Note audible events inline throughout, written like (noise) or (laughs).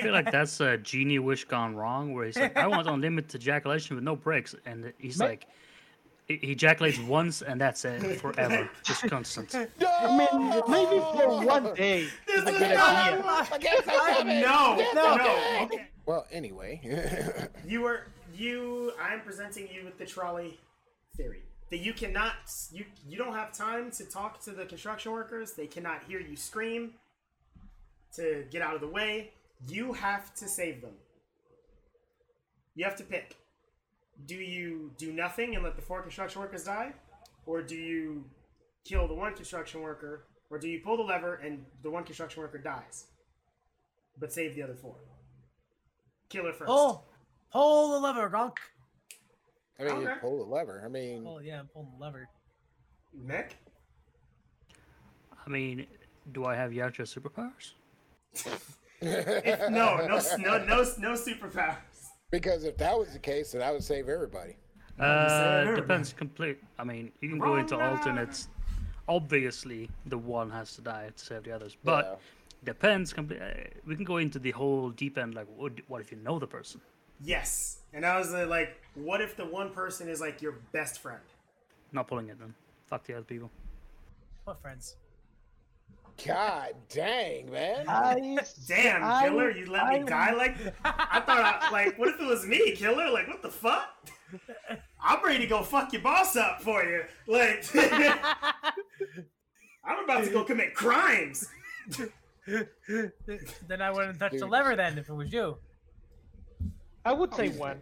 I feel like that's a genie wish gone wrong, where he's like, "I want (laughs) unlimited ejaculation with no breaks," and he's Ma- like, he he ejaculates once and that's it forever, just constant. (laughs) I mean, maybe for one day (laughs) This is a is good not- idea. I guess I have it. No, Yes, no. okay. Okay. Well, anyway. You are you. I'm presenting you with the trolley theory that you cannot. You you don't have time to talk to the construction workers. They cannot hear you scream. To get out of the way, you have to save them. You have to pick. Do you do nothing and let the four construction workers die, or do you kill the one construction worker, or do you pull the lever and the one construction worker dies, but save the other four? Kill her first. Pull! pull the lever, Gronk. I mean, you pull the lever. I mean, Oh yeah, pull the lever. Nick? I mean, do I have Yasha superpowers? (laughs) If, no, no, no, no, no superpowers. because if that was the case, then I would save everybody. Uh, everybody. depends complete. I mean, you can go into Wrong alternates. Obviously, the one has to die to save the others, but Yeah. depends. Complete. Uh, we can go into the whole deep end. Like, what, what if you know the person? Yes, and I was uh, like, what if the one person is like your best friend? Not pulling it then. Fuck the other people. What friends? God dang, man. I, (laughs) Damn, I- killer, you let me die like. I thought, I, like, what if it was me, killer? Like, what the fuck? I'm ready to go fuck your boss up for you. Like, (laughs) I'm about to go commit crimes. then I wouldn't touch the lever then if it was you. I would say Obviously. one.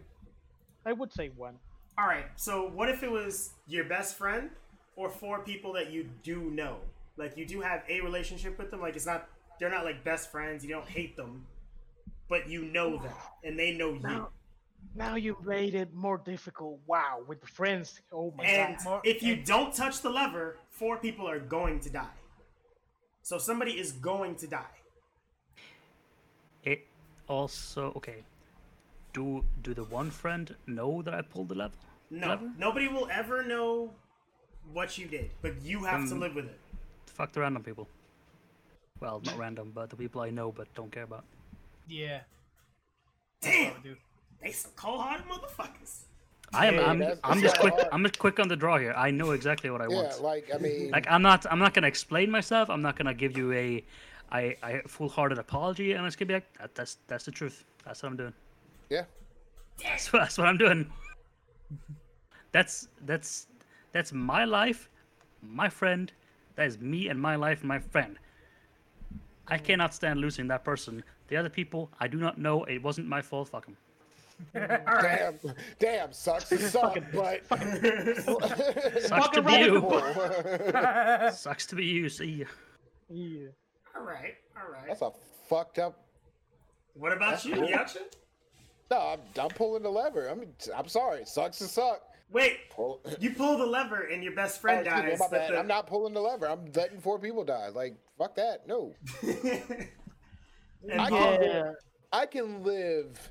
I would say one. All right, so what if it was your best friend or four people that you do know? Like you do have a relationship with them. Like it's not they're not like best friends. You don't hate them, but you know them and they know you. Now, now you made it more difficult. Wow, with the friends. Oh my And god. More- if you don't touch the lever, four people are going to die. So somebody is going to die. It also okay. Do do the one friend know that I pulled the lever? No, Lever? nobody will ever know what you did, but you have to Um, live with it. Fuck the random people. Well, not random, but the people I know but don't care about. Yeah. I Damn, would do. they some cold-hearted motherfuckers. I am. Hey, I'm. that's- I'm that's just quick. hard. I'm just quick on the draw here. I know exactly what I want. Yeah, want. like I mean, Like I'm not. I'm not gonna explain myself. I'm not gonna give you a, I, I full-hearted apology. I'm just gonna be like, that, that's that's the truth. That's what I'm doing. yeah. That's that's what I'm doing. (laughs) That's that's that's my life, my friend. That is me and my life and my friend. I cannot stand losing that person. The other people, I do not know. It wasn't my fault. Fuck them. (laughs) Damn, damn, sucks to suck, but (laughs) Sucks to be you. (laughs) Sucks to be you. See ya. Yeah. All right, all right. That's a fucked up. What about you, Yaksha? No, I'm, I'm pulling the lever. I mean, I'm sorry. Sucks to suck. Wait, Pull. you pull the lever and your best Oh, friend excuse me, dies. my but the- I'm not pulling the lever. I'm letting four people die. Like, fuck that. No. (laughs) I Paul- can, I can live,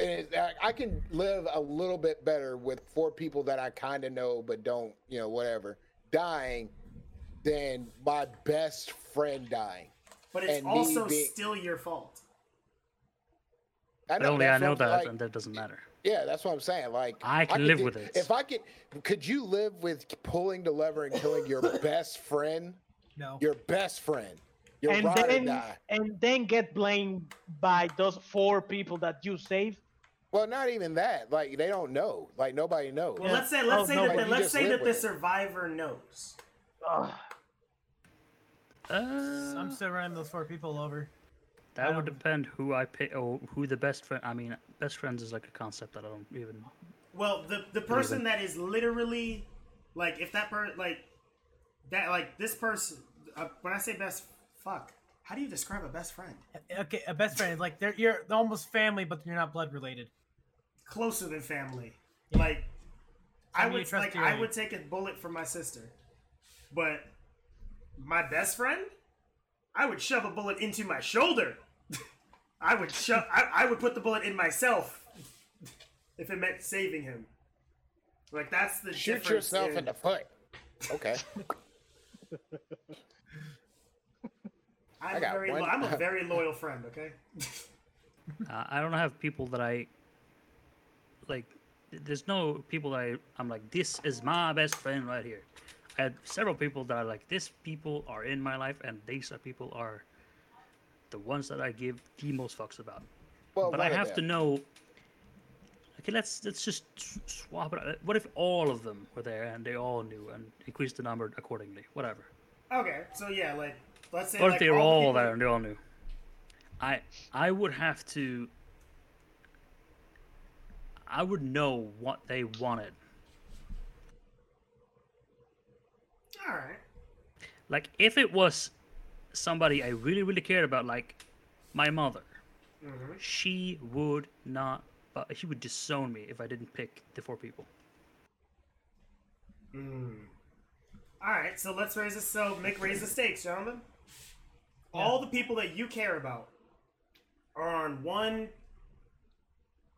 and I, I can live a little bit better with four people that I kind of know but don't, you know, whatever, dying than my best friend dying. but it's and also being- still your fault. I But only I know that, like, and that doesn't matter. Yeah, that's what I'm saying. Like I can could live do- with it. If I could, could you live with pulling the lever and killing your (laughs) best friend? No. Your best friend, your And then die. and then get blamed by those four people that you saved. Well, not even that. Like they don't know. Like nobody knows. Well, Yeah. let's say let's Oh, say no, that the, let's say that the with it. survivor knows. Ugh. Uh, I'm still running those four people over. that would depend who I pick or who the best friend. I mean, best friends is like a concept that I don't even. Well, the the person that is literally like if that person like that like this person uh, when I say best fuck how do you describe a best friend Okay, a best friend is like they're you're almost family, but you're not blood related. closer than family like I Somebody would trust like I dearly. would take a bullet for my sister but my best friend I would shove a bullet into my shoulder I would shove I, I would put the bullet in myself if it meant saving him like that's the Shoot difference yourself in- in the foot. Okay. I'm (laughs) I a got very lo- I'm a (laughs) very loyal friend. Okay. (laughs) Uh, I don't have people that I like. There's no people that I, I'm like, this is my best friend right here. I had several people that are like, this people are in my life, and these are people are the ones that I give the most fucks about. Well, but I have to know. Okay, let's let's just swap it. out. What if all of them were there and they all knew and increase the number accordingly? Whatever. Okay, so yeah, like let's say What like, if they were the all there and they all knew? I I would have to. I would know what they wanted. All right. Like if it was somebody I really really cared about, like my mother, Mm-hmm. she would not. Uh, she would disown me if I didn't pick the four people. Mm. All right, so let's raise the so make raise the stakes, gentlemen. All the people that you care about are on one,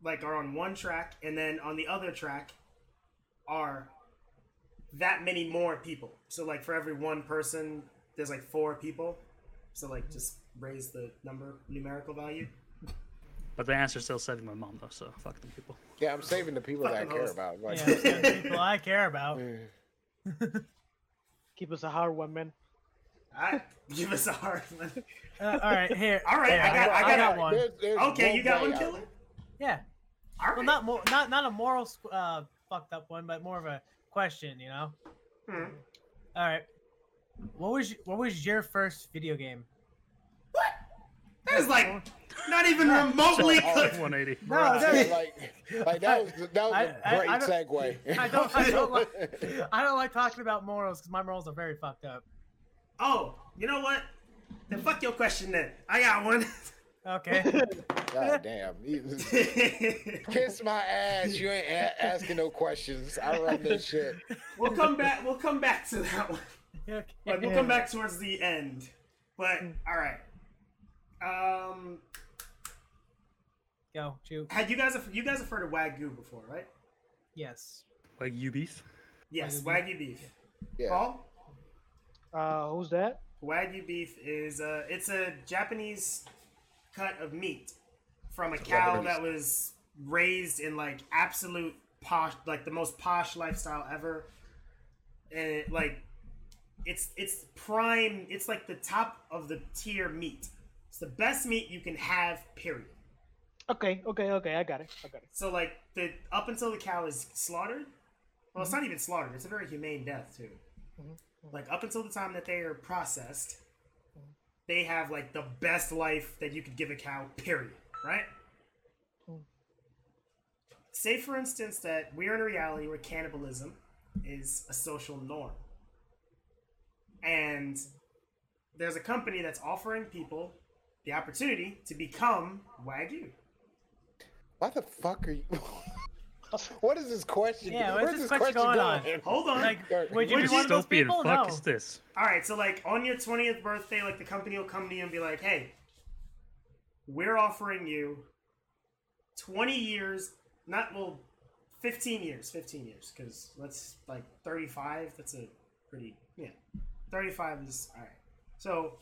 like are on one track, and then on the other track are that many more people. So like for every one person, there's like four people. So like just raise the number numerical value. But the answer's still saving my mom though, so fuck them people. Yeah, I'm saving the people that I care about. Like, Yeah, it's the people I care about. (laughs) Keep us a hard one, man. I give us a hard one. Uh, all right, here. (laughs) All right, here, I got- I got one. There's- there's Okay, you got one, out killer. Yeah. All right. Well, not more, not not a moral uh, fucked up one, but more of a question. You know. Hmm. All right. What was what was your first video game? What? That is like not even (laughs) remotely. So, uh, 180. No, Yeah, like, like that was that was I- a I- great I don't- segue. I don't I don't (laughs) like I don't like talking about morals because my morals are very fucked up. Oh, you know what? Then fuck your question then. I got one. Okay. (laughs) God damn. Kiss my ass. You ain't a- asking no questions. I run this shit. we'll come back. We'll come back to that one. (laughs) okay. Like we'll come back towards the end. But all right. Um, Go shoot. had you guys you guys have heard of wagyu before, right? Yes. Like you beef? Yes, Wagyu wagyu beef. Yeah. Paul, Uh, who's that? wagyu beef is uh, it's a Japanese cut of meat from a cow that was raised in like absolute posh, like the most posh lifestyle ever, and it, like it's it's prime. It's like the top of the tier meat. It's the best meat you can have. Period. Okay, okay, okay. I got it. I got it. So like the up until the cow is slaughtered. Well, it's mm-hmm. not even slaughtered. It's a very humane death too. Mm-hmm. Like up until the time that they are processed, mm-hmm. they have like the best life that you could give a cow. Period. Right. Say for instance that we're in a reality where cannibalism is a social norm, and there's a company that's offering people the opportunity to become wagyu. Why the fuck are you? (laughs) what is this question? Yeah, Where's what's this question question going on? Hold on. Like, Sorry. would you Would be you- one of those Dystopian people? fuck No. is this? All right, so like on your 20th birthday, like the company will come to you and be like, "Hey, we're offering you 20 years, not well, 15 years, 15 years, because let's like 35. That's a pretty yeah, 35 is all right. So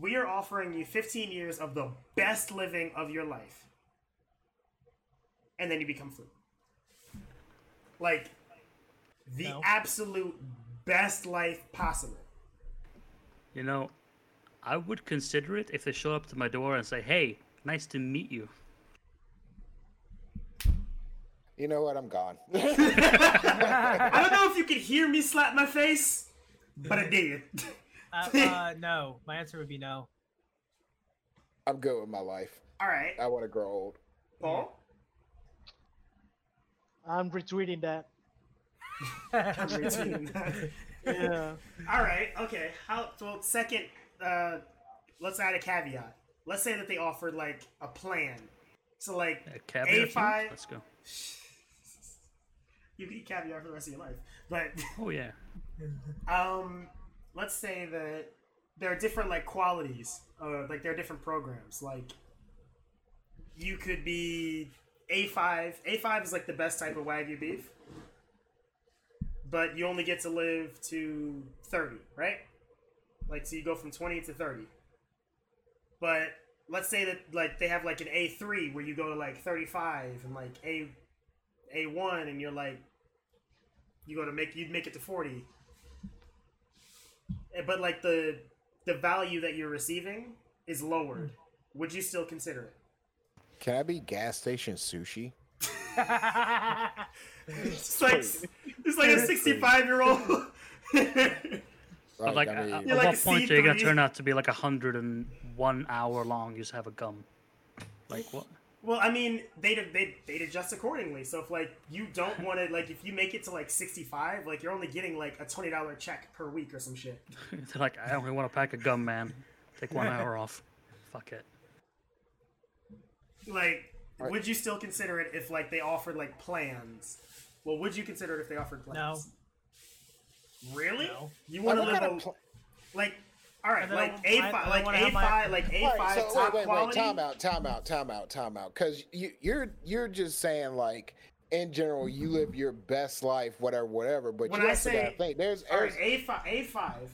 we are offering you 15 years of the best living of your life, and then you become free. Like the No. absolute best life possible. You know, I would consider it if they show up to my door and say, "Hey, nice to meet you." You know what? I'm gone. (laughs) I don't know if you could hear me slap my face, but I did. Uh, (laughs) uh, no. My answer would be no. I'm good with my life. All right, I want to grow old. Paul. I'm retweeting that. (laughs) I'm retweeting that. Yeah. All right, okay. How? Well, second, uh, let's add a caveat. Let's say that they offered like a plan. So like A caviar too? A5. Let's go. You can eat caviar for the rest of your life, but Oh yeah. (laughs) um, let's say that there are different like qualities. or like there are different programs. Like you could be A5. A5 is like the best type of wagyu beef, but you only get to live to 30, right? Like so you go from 20 to 30. But let's say that like they have like an A three where you go to like thirty five and like A A one and you're like you go to make you'd make it to forty. Eh, But like the the value that you're receiving is lowered. Would you still consider it? Can I be gas station sushi? (laughs) It's like it's like a sixty five year old. But (laughs) like, I at- mean, at You're like what point are you gonna turn out to be like a hundred and one hour long? You just have a gum. Like what? Well, I mean, they'd they they'd adjust accordingly. So if like you don't want to like if you make it to like sixty five, like you're only getting like a twenty dollar check per week or some shit. (laughs) They're like, I only want to pack a gum, man. Take one hour off. Fuck it. Like, Right. would you still consider it if like they offered like plans? Well, would you consider it if they offered plans? No. Really? No. You want to live a pl- like? All right, like A five, like A five, like A five. so top wait, wait, wait, time out, time out, time out, time out, because you, you're you're just saying like in general you live your best life, whatever, whatever. But When you I also say- gotta think there's, there's A five, A five.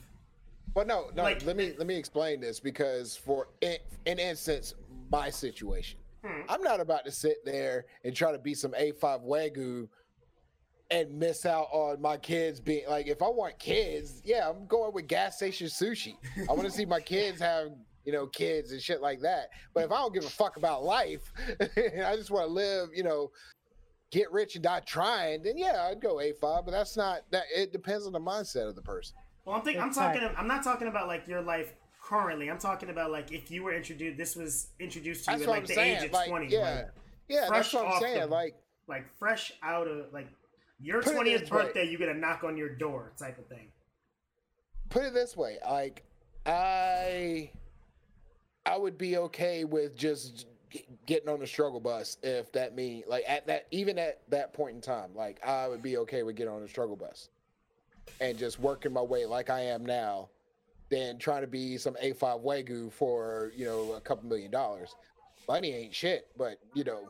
Well, no, no. Like- let me let me explain this because for in, in instance, my situation, Hmm. I'm not about to sit there and try to be some A5 wagyu and miss out on my kids being like. If I want kids, yeah, I'm going with gas station sushi. I want to see my kids have you know kids and shit like that. But if I don't give a fuck about life, and (laughs) I just want to live, you know. Get rich and die trying, then yeah, I'd go A5, but that's not that. It depends on the mindset of the person. Well, I'm thinking. I'm It's like- talking. I'm not talking about like your life currently. I'm talking about like if you were introduced. This was introduced to you That's at like I'm the saying. age of like, 20. yeah, like, yeah, fresh that's what I'm off saying. the- Like, like fresh out of like your Put 20th this way. birthday, you get a knock on your door type of thing. put it this way: like, I, I would be okay with just getting on the struggle bus if that mean like at that even at that point in time, like I would be okay with getting on the struggle bus and just working my way like I am now, than trying to be some A5 wagyu for you know a couple million dollars. Money ain't shit, but you know,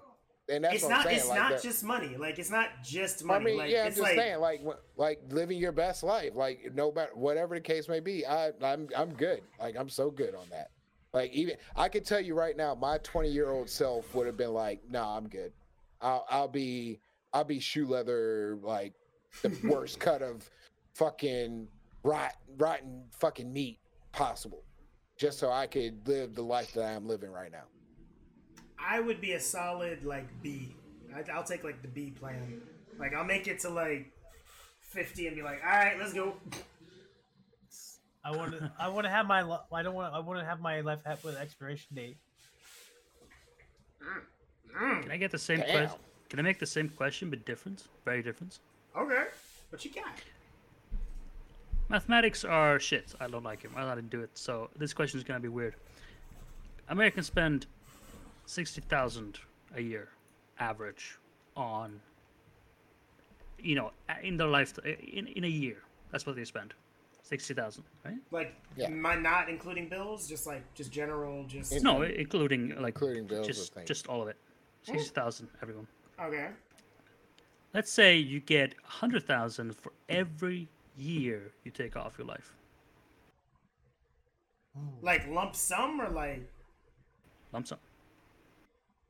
and that's it's what not. I'm saying. It's like not that- just money. Like it's not just money I mean, like yeah, I'm just like saying, like, like living your best life, like no matter whatever the case may be. I, I'm, I'm good. Like, I'm so good on that. Like, even I can tell you right now, my 20 year old self would have been like, "Nah, I'm good. I'll, I'll be, I'll be shoe leather, like the (laughs) worst cut of fucking rot, rotten fucking meat possible, just so I could live the life that I am living right now." I would be a solid like B. I, I'll take like the B plan. Like I'll make it to like 50 and be like, all right, let's go. I want to. I want to have my. li- I don't want. I want to have my life have with an expiration date. Mm-hmm. Can I get the same Damn. question? Can I make the same question but different? Very different. Okay, what you got? Mathematics are shit. I don't like it. I didn't do it. So this question is gonna be weird. Americans spend sixty thousand a year, average, on. You know, in their life, in in a year, that's what they spend, sixty thousand, right? Like, Yeah. am I not including bills? Just like just general, just In- No, including like Including bills, I just just all of it, sixty thousand, everyone. okay. Let's say you get a hundred thousand for every year you take off your life. Like lump sum or like Lump sum.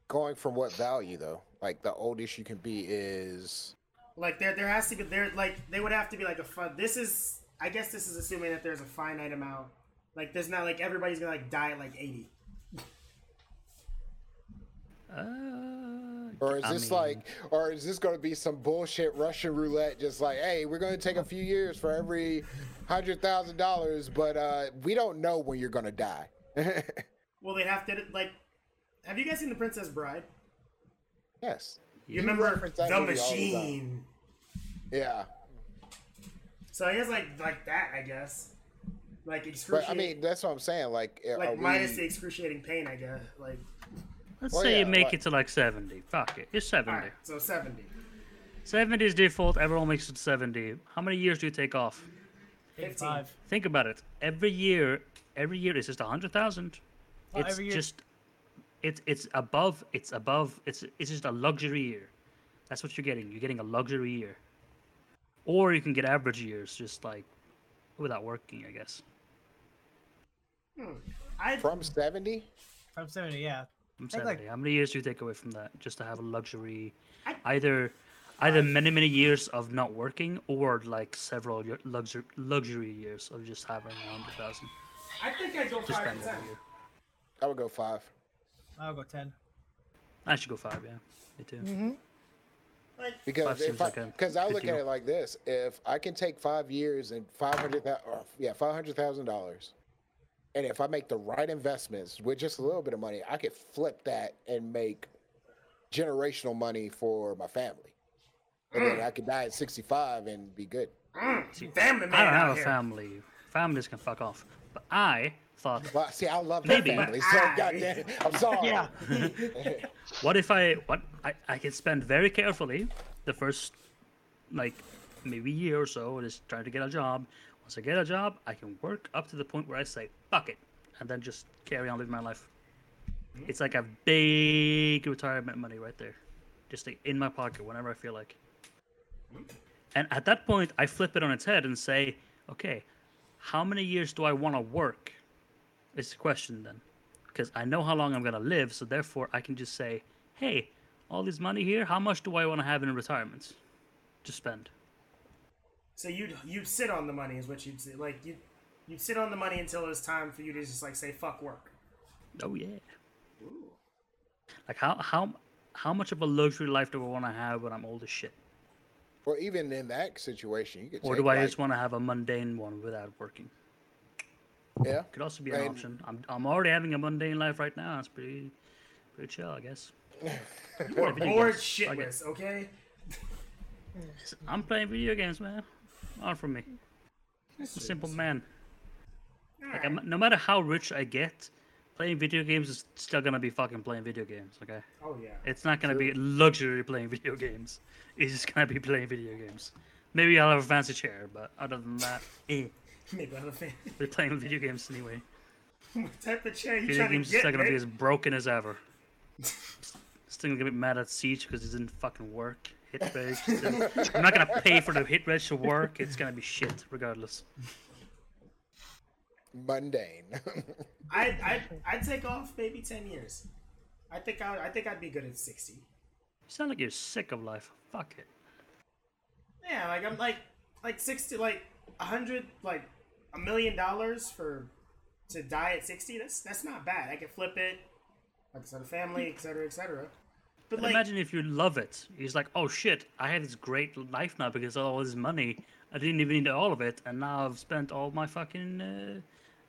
Going from what value though? Like the oldest you can be is like there there has to be there like they would have to be like a fun. This is I guess this is assuming that there's a finite amount. Like there's not like everybody's gonna like die at like 80. Uh, Or is I this mean, like, or is this going to be some bullshit Russian roulette? Just like, hey, we're going to take a few years for every hundred thousand dollars, but uh, we don't know when you're going to die. (laughs) Well, they'd have to like. Have you guys seen The Princess Bride? yes. You remember reference that the movie all the machine? Yeah, So I guess like like that. I guess like excruciating. but. I mean, that's what I'm saying. Like, eh, are like minus the excruciating pain. I guess like Let's Well, say yeah, you make like- it to like 70. Fuck it. It's 70. all right. So 70. 70 is default. Everyone makes it to 70. How many years do you take off? 15. Think about it. Every year, every year is just 100,000. Oh, It's every year- just, it's it's above, it's above, it's it's just a luxury year. That's what you're getting. You're getting a luxury year. Or you can get average years, just like without working, I guess. Hmm. I from seventy? From seventy, yeah. I'm think, like- 70. How many years do you take away from that just to have a luxury? I- Either either many many years of not working or like several year- luxury luxury years of just having a hundred thousand I think I'd go five spend to ten. every year. I would go five. I'll go ten. I should go five. Yeah, me too. Mm-hmm. Like, Because if seems I, like a because I look at it like this: if I can take five years and five hundred, yeah, five hundred thousand dollars, and if I make the right investments with just a little bit of money, I could flip that and make generational money for my family, and then I could die at sixty-five and be good. mm, family man I don't out have a here. family. Families can fuck off. But I thought, Well, see, I love that family, so I- goddamn, I'm sorry. Yeah. (laughs) what if I what I, I can spend very carefully the first like maybe year or so just trying to get a job. Once I get a job, I can work up to the point where I say fuck it, and then just carry on living my life. Hmm. It's like a big retirement money right there, just like, in my pocket whenever I feel like. Hmm. And at that point, I flip it on its head and say, okay, how many years do I want to work? Is the question then. Because I know how long I'm going to live, so therefore I can just say, hey, all this money here, how much do I want to have in retirement to spend? So you'd you'd sit on the money is what you'd say. Like you you'd sit on the money until it was time for you to just like say fuck work. Oh, yeah. Like, how, how, how much of a luxury life do I want to have when I'm old as shit? Or even in that situation, you could. Or take, do I like, just want to have a mundane one without working? Yeah. (laughs) Could also be an And- option. I'm, I'm already having a mundane life right now. It's pretty, pretty chill, I guess. (laughs) You are video bored shitless, okay? (laughs) I'm playing video games, man. Not for me. I'm a simple man. Like, I'm, no matter how rich I get, playing video games is still gonna be fucking playing video games. Okay, Oh yeah. it's not gonna be luxury playing video games. It's just gonna be playing video games. Maybe I'll have a fancy chair, but other than that, eh, (laughs) Maybe I'm a fan. we're playing video games anyway. what type of chair you Video trying games to is get? still gonna be as broken as ever. (laughs) Still gonna get mad at Siege because it didn't fucking work. Hit rage. didn't- I'm not gonna pay for the hit reg to work. It's gonna be shit regardless. mundane. (laughs) I'd, I'd I'd take off maybe ten years. I think I I think I'd be good at sixty. You sound like you're sick of life. Fuck it. Yeah, like I'm like like sixty like hundred like a million dollars for to die at sixty. That's that's not bad. I could flip it, like I said, a family, etc., etc. But But like, imagine if you love it. He's like, oh shit, I had this great life now because of all this money. I didn't even need all of it, and now I've spent all my fucking, uh,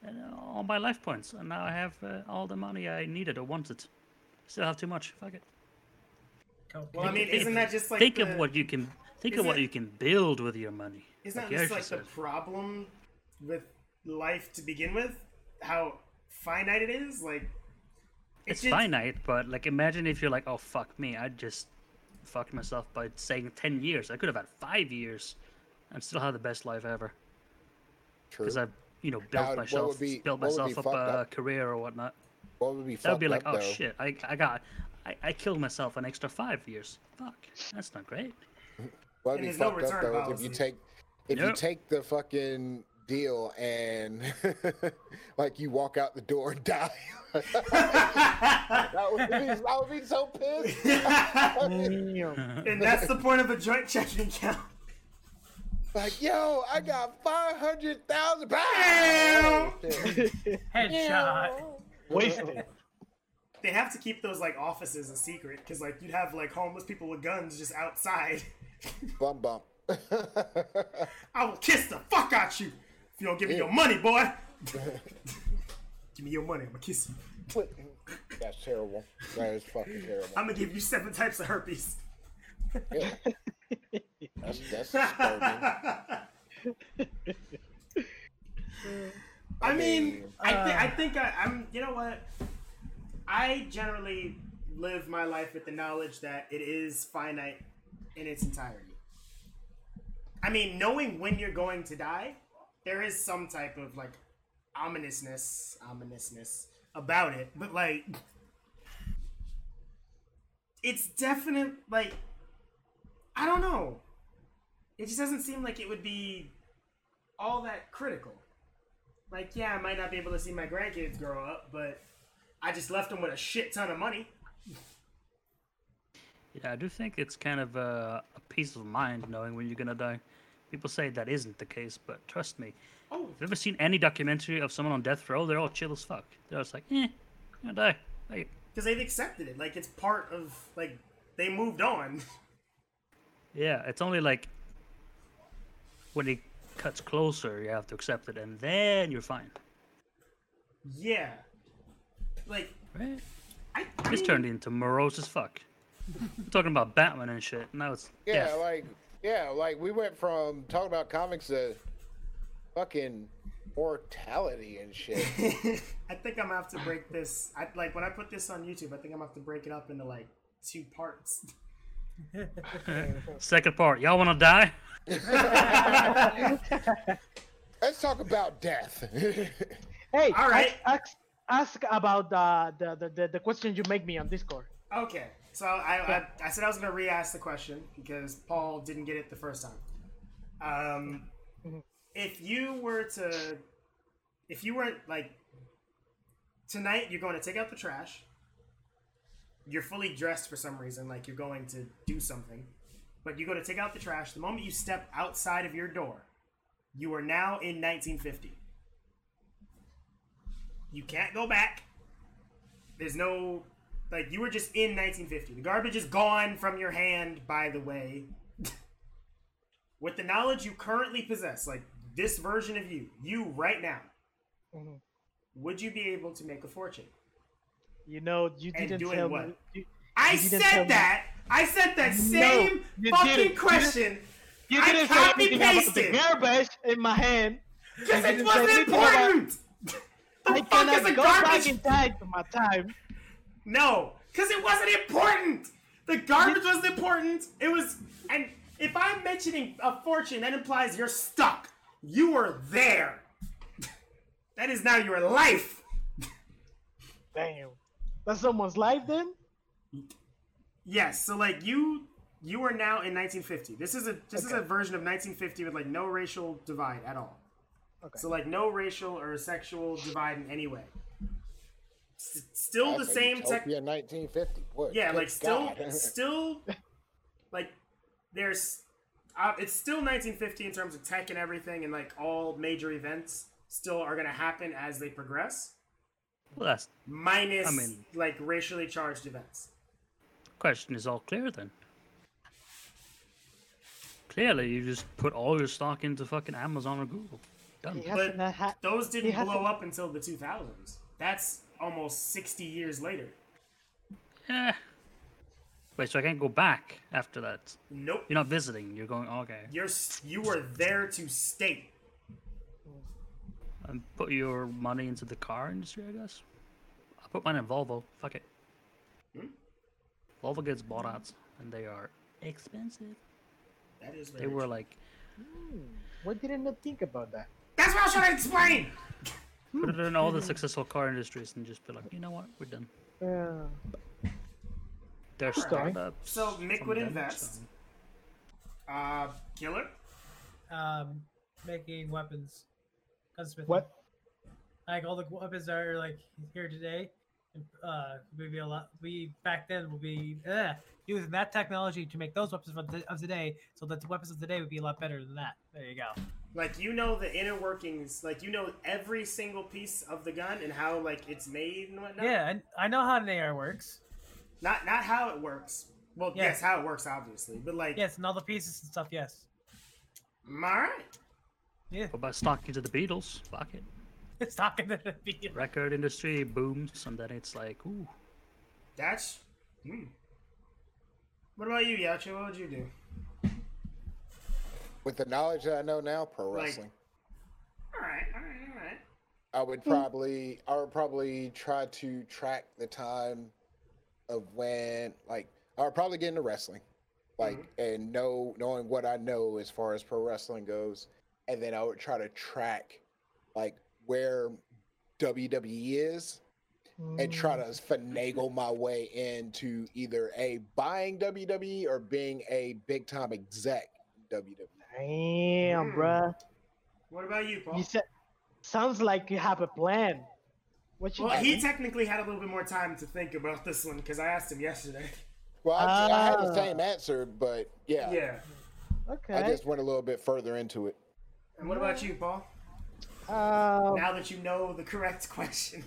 uh, all my life points, and now I have uh, all the money I needed or wanted. Still have too much. Fuck it. Go. well, I mean, isn't that just like think the, of what you can think of what it- you can build with your money. Isn't like that just Yoshi like the problem with life to begin with? How finite it is. Like it It's just- finite, but like imagine if you're like, oh fuck me, I just fucked myself by saying ten years. I could have had five years, and still had the best life ever because I've you know built what would myself be- built myself be up a career or whatnot. What would be That would be like, up, oh though, shit, I I got. I, I killed myself an extra five years. Fuck, that's not great. What would be there's no up return though is if you take if you take the fucking deal and (laughs) like you walk out the door and die. that, would be, I would be so pissed. (laughs) And that's the point of a joint checking account. like, yo, I got five hundred thousand pounds. Headshot. Wasted. They have to keep those like offices a secret because like you'd have like homeless people with guns just outside. Bump bump. (laughs) I will kiss the fuck out you if you don't (laughs) give me your money, boy. give me your money, I'm gonna kiss you. That's terrible. That is fucking terrible. I'm gonna give you seven types of herpes. Yeah. That's that's. I mean, I, thi- Uh. I think I, I'm. You know what? I generally live my life with the knowledge that it is finite in its entirety. I mean, knowing when you're going to die, there is some type of like ominousness, ominousness about it. But like, it's definite. Like, I don't know. It just doesn't seem like it would be all that critical. Like, yeah, I might not be able to see my grandkids grow up, but I just left them with a shit ton of money. Yeah, I do think it's kind of a, a peace of mind knowing when you're gonna die. People say that isn't the case, but trust me. Oh, Have you ever seen any documentary of someone on death row? They're all chill as fuck. They're just like, eh, I'm gonna die. Like, because they've accepted it. Like it's part of like they moved on. (laughs) yeah, it's only like when it cuts closer, you have to accept it, and then you're fine. yeah. Like Right? I, I This mean, turned into morose as fuck. We're (laughs) talking about Batman and shit. Now it's Yeah, death. like yeah, like we went from talking about comics to fucking mortality and shit. I think I'm gonna have to break this. I like when I put this on YouTube. I think I'm gonna have to break it up into like two parts. Second part, y'all wanna die? Let's talk about death. Hey, All right. ask, ask, ask about the, the, the, the, the question you make me on Discord. Okay, so I, I I said I was gonna re-ask the question because Paul didn't get it the first time. Um, if you were to, if you weren't like tonight, you're going to take out the trash. You're fully dressed for some reason, like you're going to do something, but you go to take out the trash. The moment you step outside of your door, you are now in 1950. You can't go back. There's no like you were just in 1950. The garbage is gone from your hand, by the way. (laughs) With the knowledge you currently possess, like this version of you, you right now, Mhm. would you be able to make a fortune? You know, you And didn't doing tell what? me. You, I You didn't said me. that. I said that No, same you fucking didn't. You question you I didn't say copy about the pasted. garbage in my hand. because You it wasn't anything about- important. (laughs) the I fuck cannot is a go back in time to my time. No, because it wasn't important. The garbage wasn't important. It was, and if I'm mentioning a fortune, that implies you're stuck. You were there. (laughs) that is now your life. Damn. That's someone's life then? Yes. So like you, you are now in 1950. This is a this is a version of 1950 with like no racial divide at all. Okay. So like no racial or sexual divide in any way. S- still the That's a same tech. Yeah, 1950. What? Yeah, Good like still, (laughs) still, like there's, uh, it's still 1950 in terms of tech and everything, and like all major events still are gonna happen as they progress, Well, that's minus I mean- like racially charged events. question is all clear then. Clearly, you just put all your stock into fucking Amazon or Google. Done. He hasn't. Those didn't blow to- up until the 2000s. That's almost 60 years later. Yeah. Wait, so I can't go back after that? Nope. You're not visiting. You're going. Okay. You're you were there to stay. And put your money into the car industry, I guess. I put mine in Volvo. Fuck it. Hmm? Volvo gets bought out, and they are expensive. That is. They were true. like, "What didn't I think about that? That's what I was trying to explain. Put it in all the successful car industries, and just be like, you know what, we're done. Yeah. They're Alright. startups. So, Mick would invest. so- Uh, killer. Um, making weapons, gunsmithing. What? Like all the weapons are like here today, and, uh, would be a lot. We back then will be uh, using that technology to make those weapons of, the, of today, so that the weapons of today would be a lot better than that. There you go. Like you know the inner workings, like you know every single piece of the gun and how like it's made and whatnot. Yeah, and I know how an AR works. Not not how it works. Well, Yeah. yes, how it works obviously, but like Yes, and all the pieces and stuff. Yes. all right. Yeah, Go by stock into the Beatles. Fuck it. (laughs) it's talking to the Beatles. Record industry booms, and then it's like, ooh. That's. Hmm. What about you, Yacho? What would you do? With the knowledge that I know now, pro Like- wrestling, All right, all right, all right. I would hmm. probably, I would probably try to track the time of when, like, I would probably get into wrestling, like, hmm. and know knowing what I know as far as pro wrestling goes, and then I would try to track, like, where WWE is, and try to hmm. finagle my way into either a buying WWE or being a big time exec WWE. Damn, Hmm. bruh. What about you, Paul? You said. Sounds like you have a plan. What you Well, got, he technically had a little bit more time to think about this one because I asked him yesterday. Well, I, I had the Ah. same answer, but yeah, Yeah. okay. I just went a little bit further into it. And what about you, Paul? Uh, Now that you know the correct (laughs) question.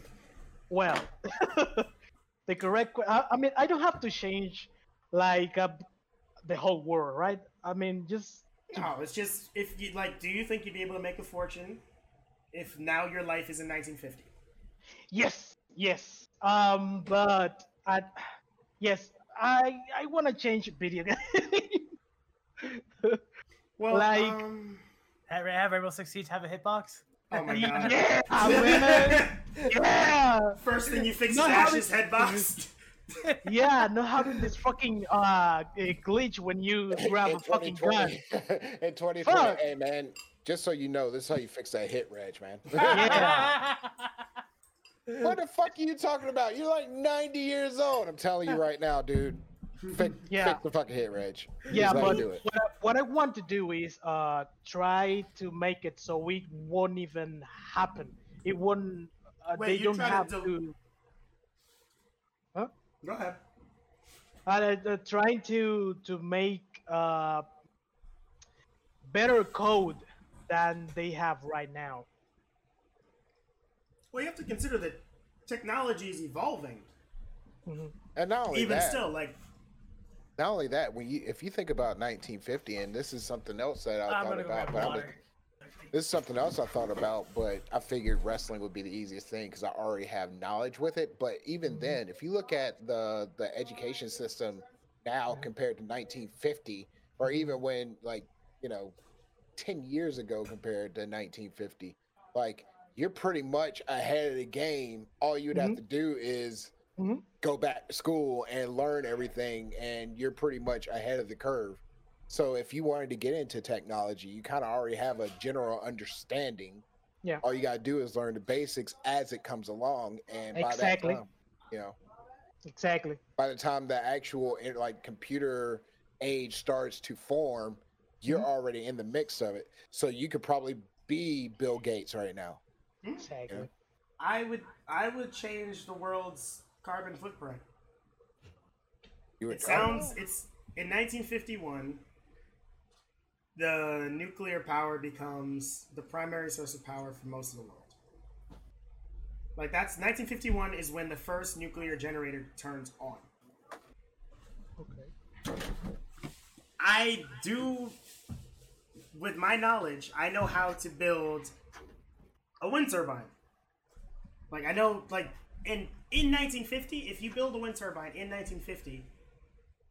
well, (laughs) the correct. I, I mean, I don't have to change like uh, the whole world, right? I mean, just No, it's just if you like. Do you think you'd be able to make a fortune if now your life is in 1950? yes, yes. Um, but I, yes, I I want to change video game. (laughs) Well, Like- um, Have, have Rainbow Six Siege have a hitbox? oh my (laughs) god. yeah, man. (laughs) yeah, First thing you fix is Not having- Ash's head box. Yeah. Not having this fucking uh glitch when you (laughs) grab in a fucking gun. 2020, (laughs) in 2020, Fuck. hey man, just so you know, this is how you fix that hit, Reg, man. (laughs) Yeah. what the fuck are you talking about? You're like 90 years old. I'm telling you right now, dude. Fix, Yeah. fix the fucking hit, Reg. Yeah, Just let but me do it. what I, what I want to do is uh try to make it so it won't even happen. It won't. Uh, Wait, they you don't try to have to. Go ahead. Uh, they're trying to to make uh better code than they have right now. Well, you have to consider that technology is evolving. And not only Even that, still, like not only that, when you if you think about 1950, and this is something else that I I'm thought about, but I'm water. This is something else I thought about, but I figured wrestling would be the easiest thing because I already have knowledge with it. But even Mm-hmm. then, if you look at the the education system now compared to 1950, or Mm-hmm. even when like you know, 10 years ago compared to 1950, like you're pretty much ahead of the game. All you'd have Mhm. to do is Mhm. go back to school and learn everything, and you're pretty much ahead of the curve. So if you wanted to get into technology, you kind of already have a general understanding. Yeah. All you gotta do is learn the basics as it comes along, and by Exactly. that time, you know, Exactly. by the time the actual like computer age starts to form, you're Mm-hmm. already in the mix of it. So you could probably be Bill Gates right now. Exactly. I would, I would change the world's carbon footprint. You would, It sounds it's in 1951. The nuclear power becomes the primary source of power for most of the world. Like that's 1951 is when the first nuclear generator turns on. Okay. I do, with my knowledge, I know how to build a wind turbine. Like I know, like in in 1950, if you build a wind turbine in 1950,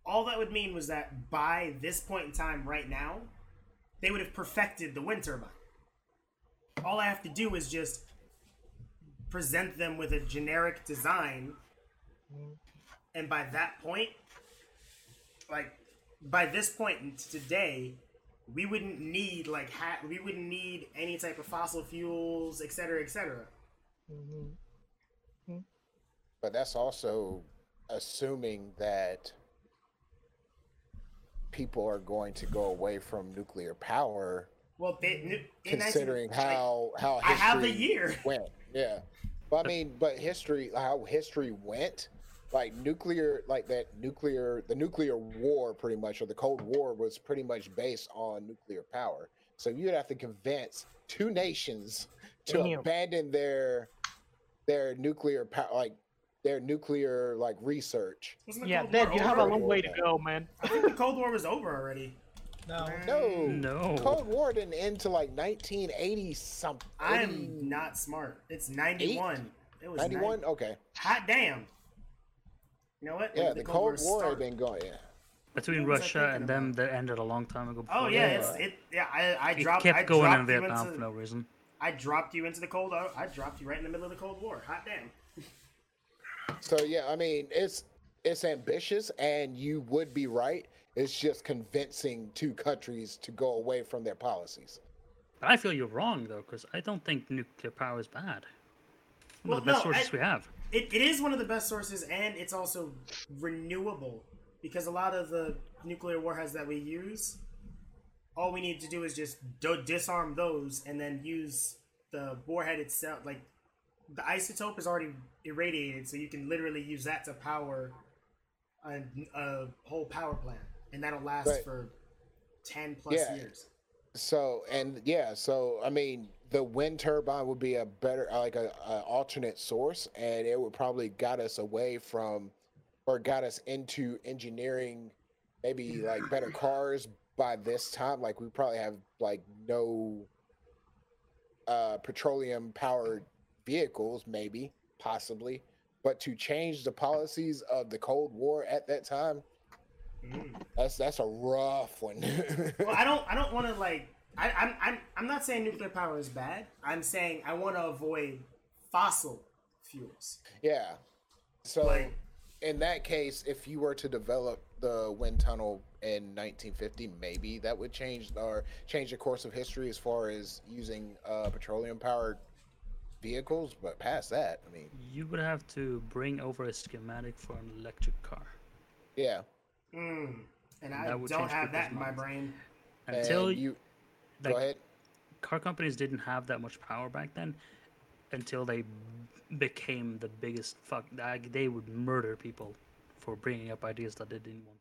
all that would mean was that by this point in time, right now, they would have perfected the wind turbine. All I have to do is just present them with a generic design, and by that point, like by this point today, we wouldn't need like ha- we wouldn't need any type of fossil fuels, et cetera, et cetera. Mm-hmm. Mm-hmm. but that's also assuming that people are going to go away from nuclear power Well, they, nu- 19 considering like, how how I have the history year. (laughs) went. Yeah, but I mean, but history, how history went, like nuclear, like that nuclear, the nuclear war, pretty much, or the Cold War was pretty much based on nuclear power. So you'd have to convince two nations to Damn. abandon their their nuclear power, like their nuclear like research. the Yeah, Cold you have a long way to go, man. I think the Cold War was over already. No. No, No. Cold War didn't end till like 1980 something. I'm not smart. It's 91. It was 91. 91. Okay, Hot damn. You know what? Yeah, did the Cold War had start? been going. Yeah. Between What was I Russia and them, that ended a long time ago. Oh yeah, it's it. Yeah, I, I it dropped. kept I going dropped in you Vietnam into, for no reason. I dropped you into the cold. I dropped you right in the middle of the Cold War. Hot damn. (laughs) So yeah, I mean, it's it's ambitious, and you would be right. It's just convincing two countries to go away from their policies. But I feel you're wrong though, because I don't think nuclear power is bad. One Well, of the best no, sources I- we have. It, it is one of the best sources, and it's also renewable because a lot of the nuclear warheads that we use, all we need to do is just do- disarm those and then use the warhead itself, like the isotope is already irradiated, so you can literally use that to power a, a whole power plant, and that'll last Right. for ten plus Yeah. years. So and yeah, so I mean, the wind turbine would be a better, like a, a alternate source, and it would probably got us away from, or got us into engineering, maybe like better (clears throat) cars by this time. Like we probably have like no uh, petroleum powered vehicles, maybe, possibly. But to change the policies of the Cold War at that time, Mm. that's that's a rough one. (laughs) Well, I don't. I don't want to like. I, I'm. I'm. I'm not saying nuclear power is bad. I'm saying I want to avoid fossil fuels. Yeah. So Like- in that case, if you were to develop the wind tunnel in 1950, maybe that would change or change the course of history as far as using uh, petroleum powered vehicles. But past that, I mean, You would have to bring over a schematic for an electric car. yeah. Mm. And I would don't have that people's in my brain. Until and you like, go ahead. car companies didn't have that much power back then until they became the biggest fuck like, they would murder people for bringing up ideas that they didn't want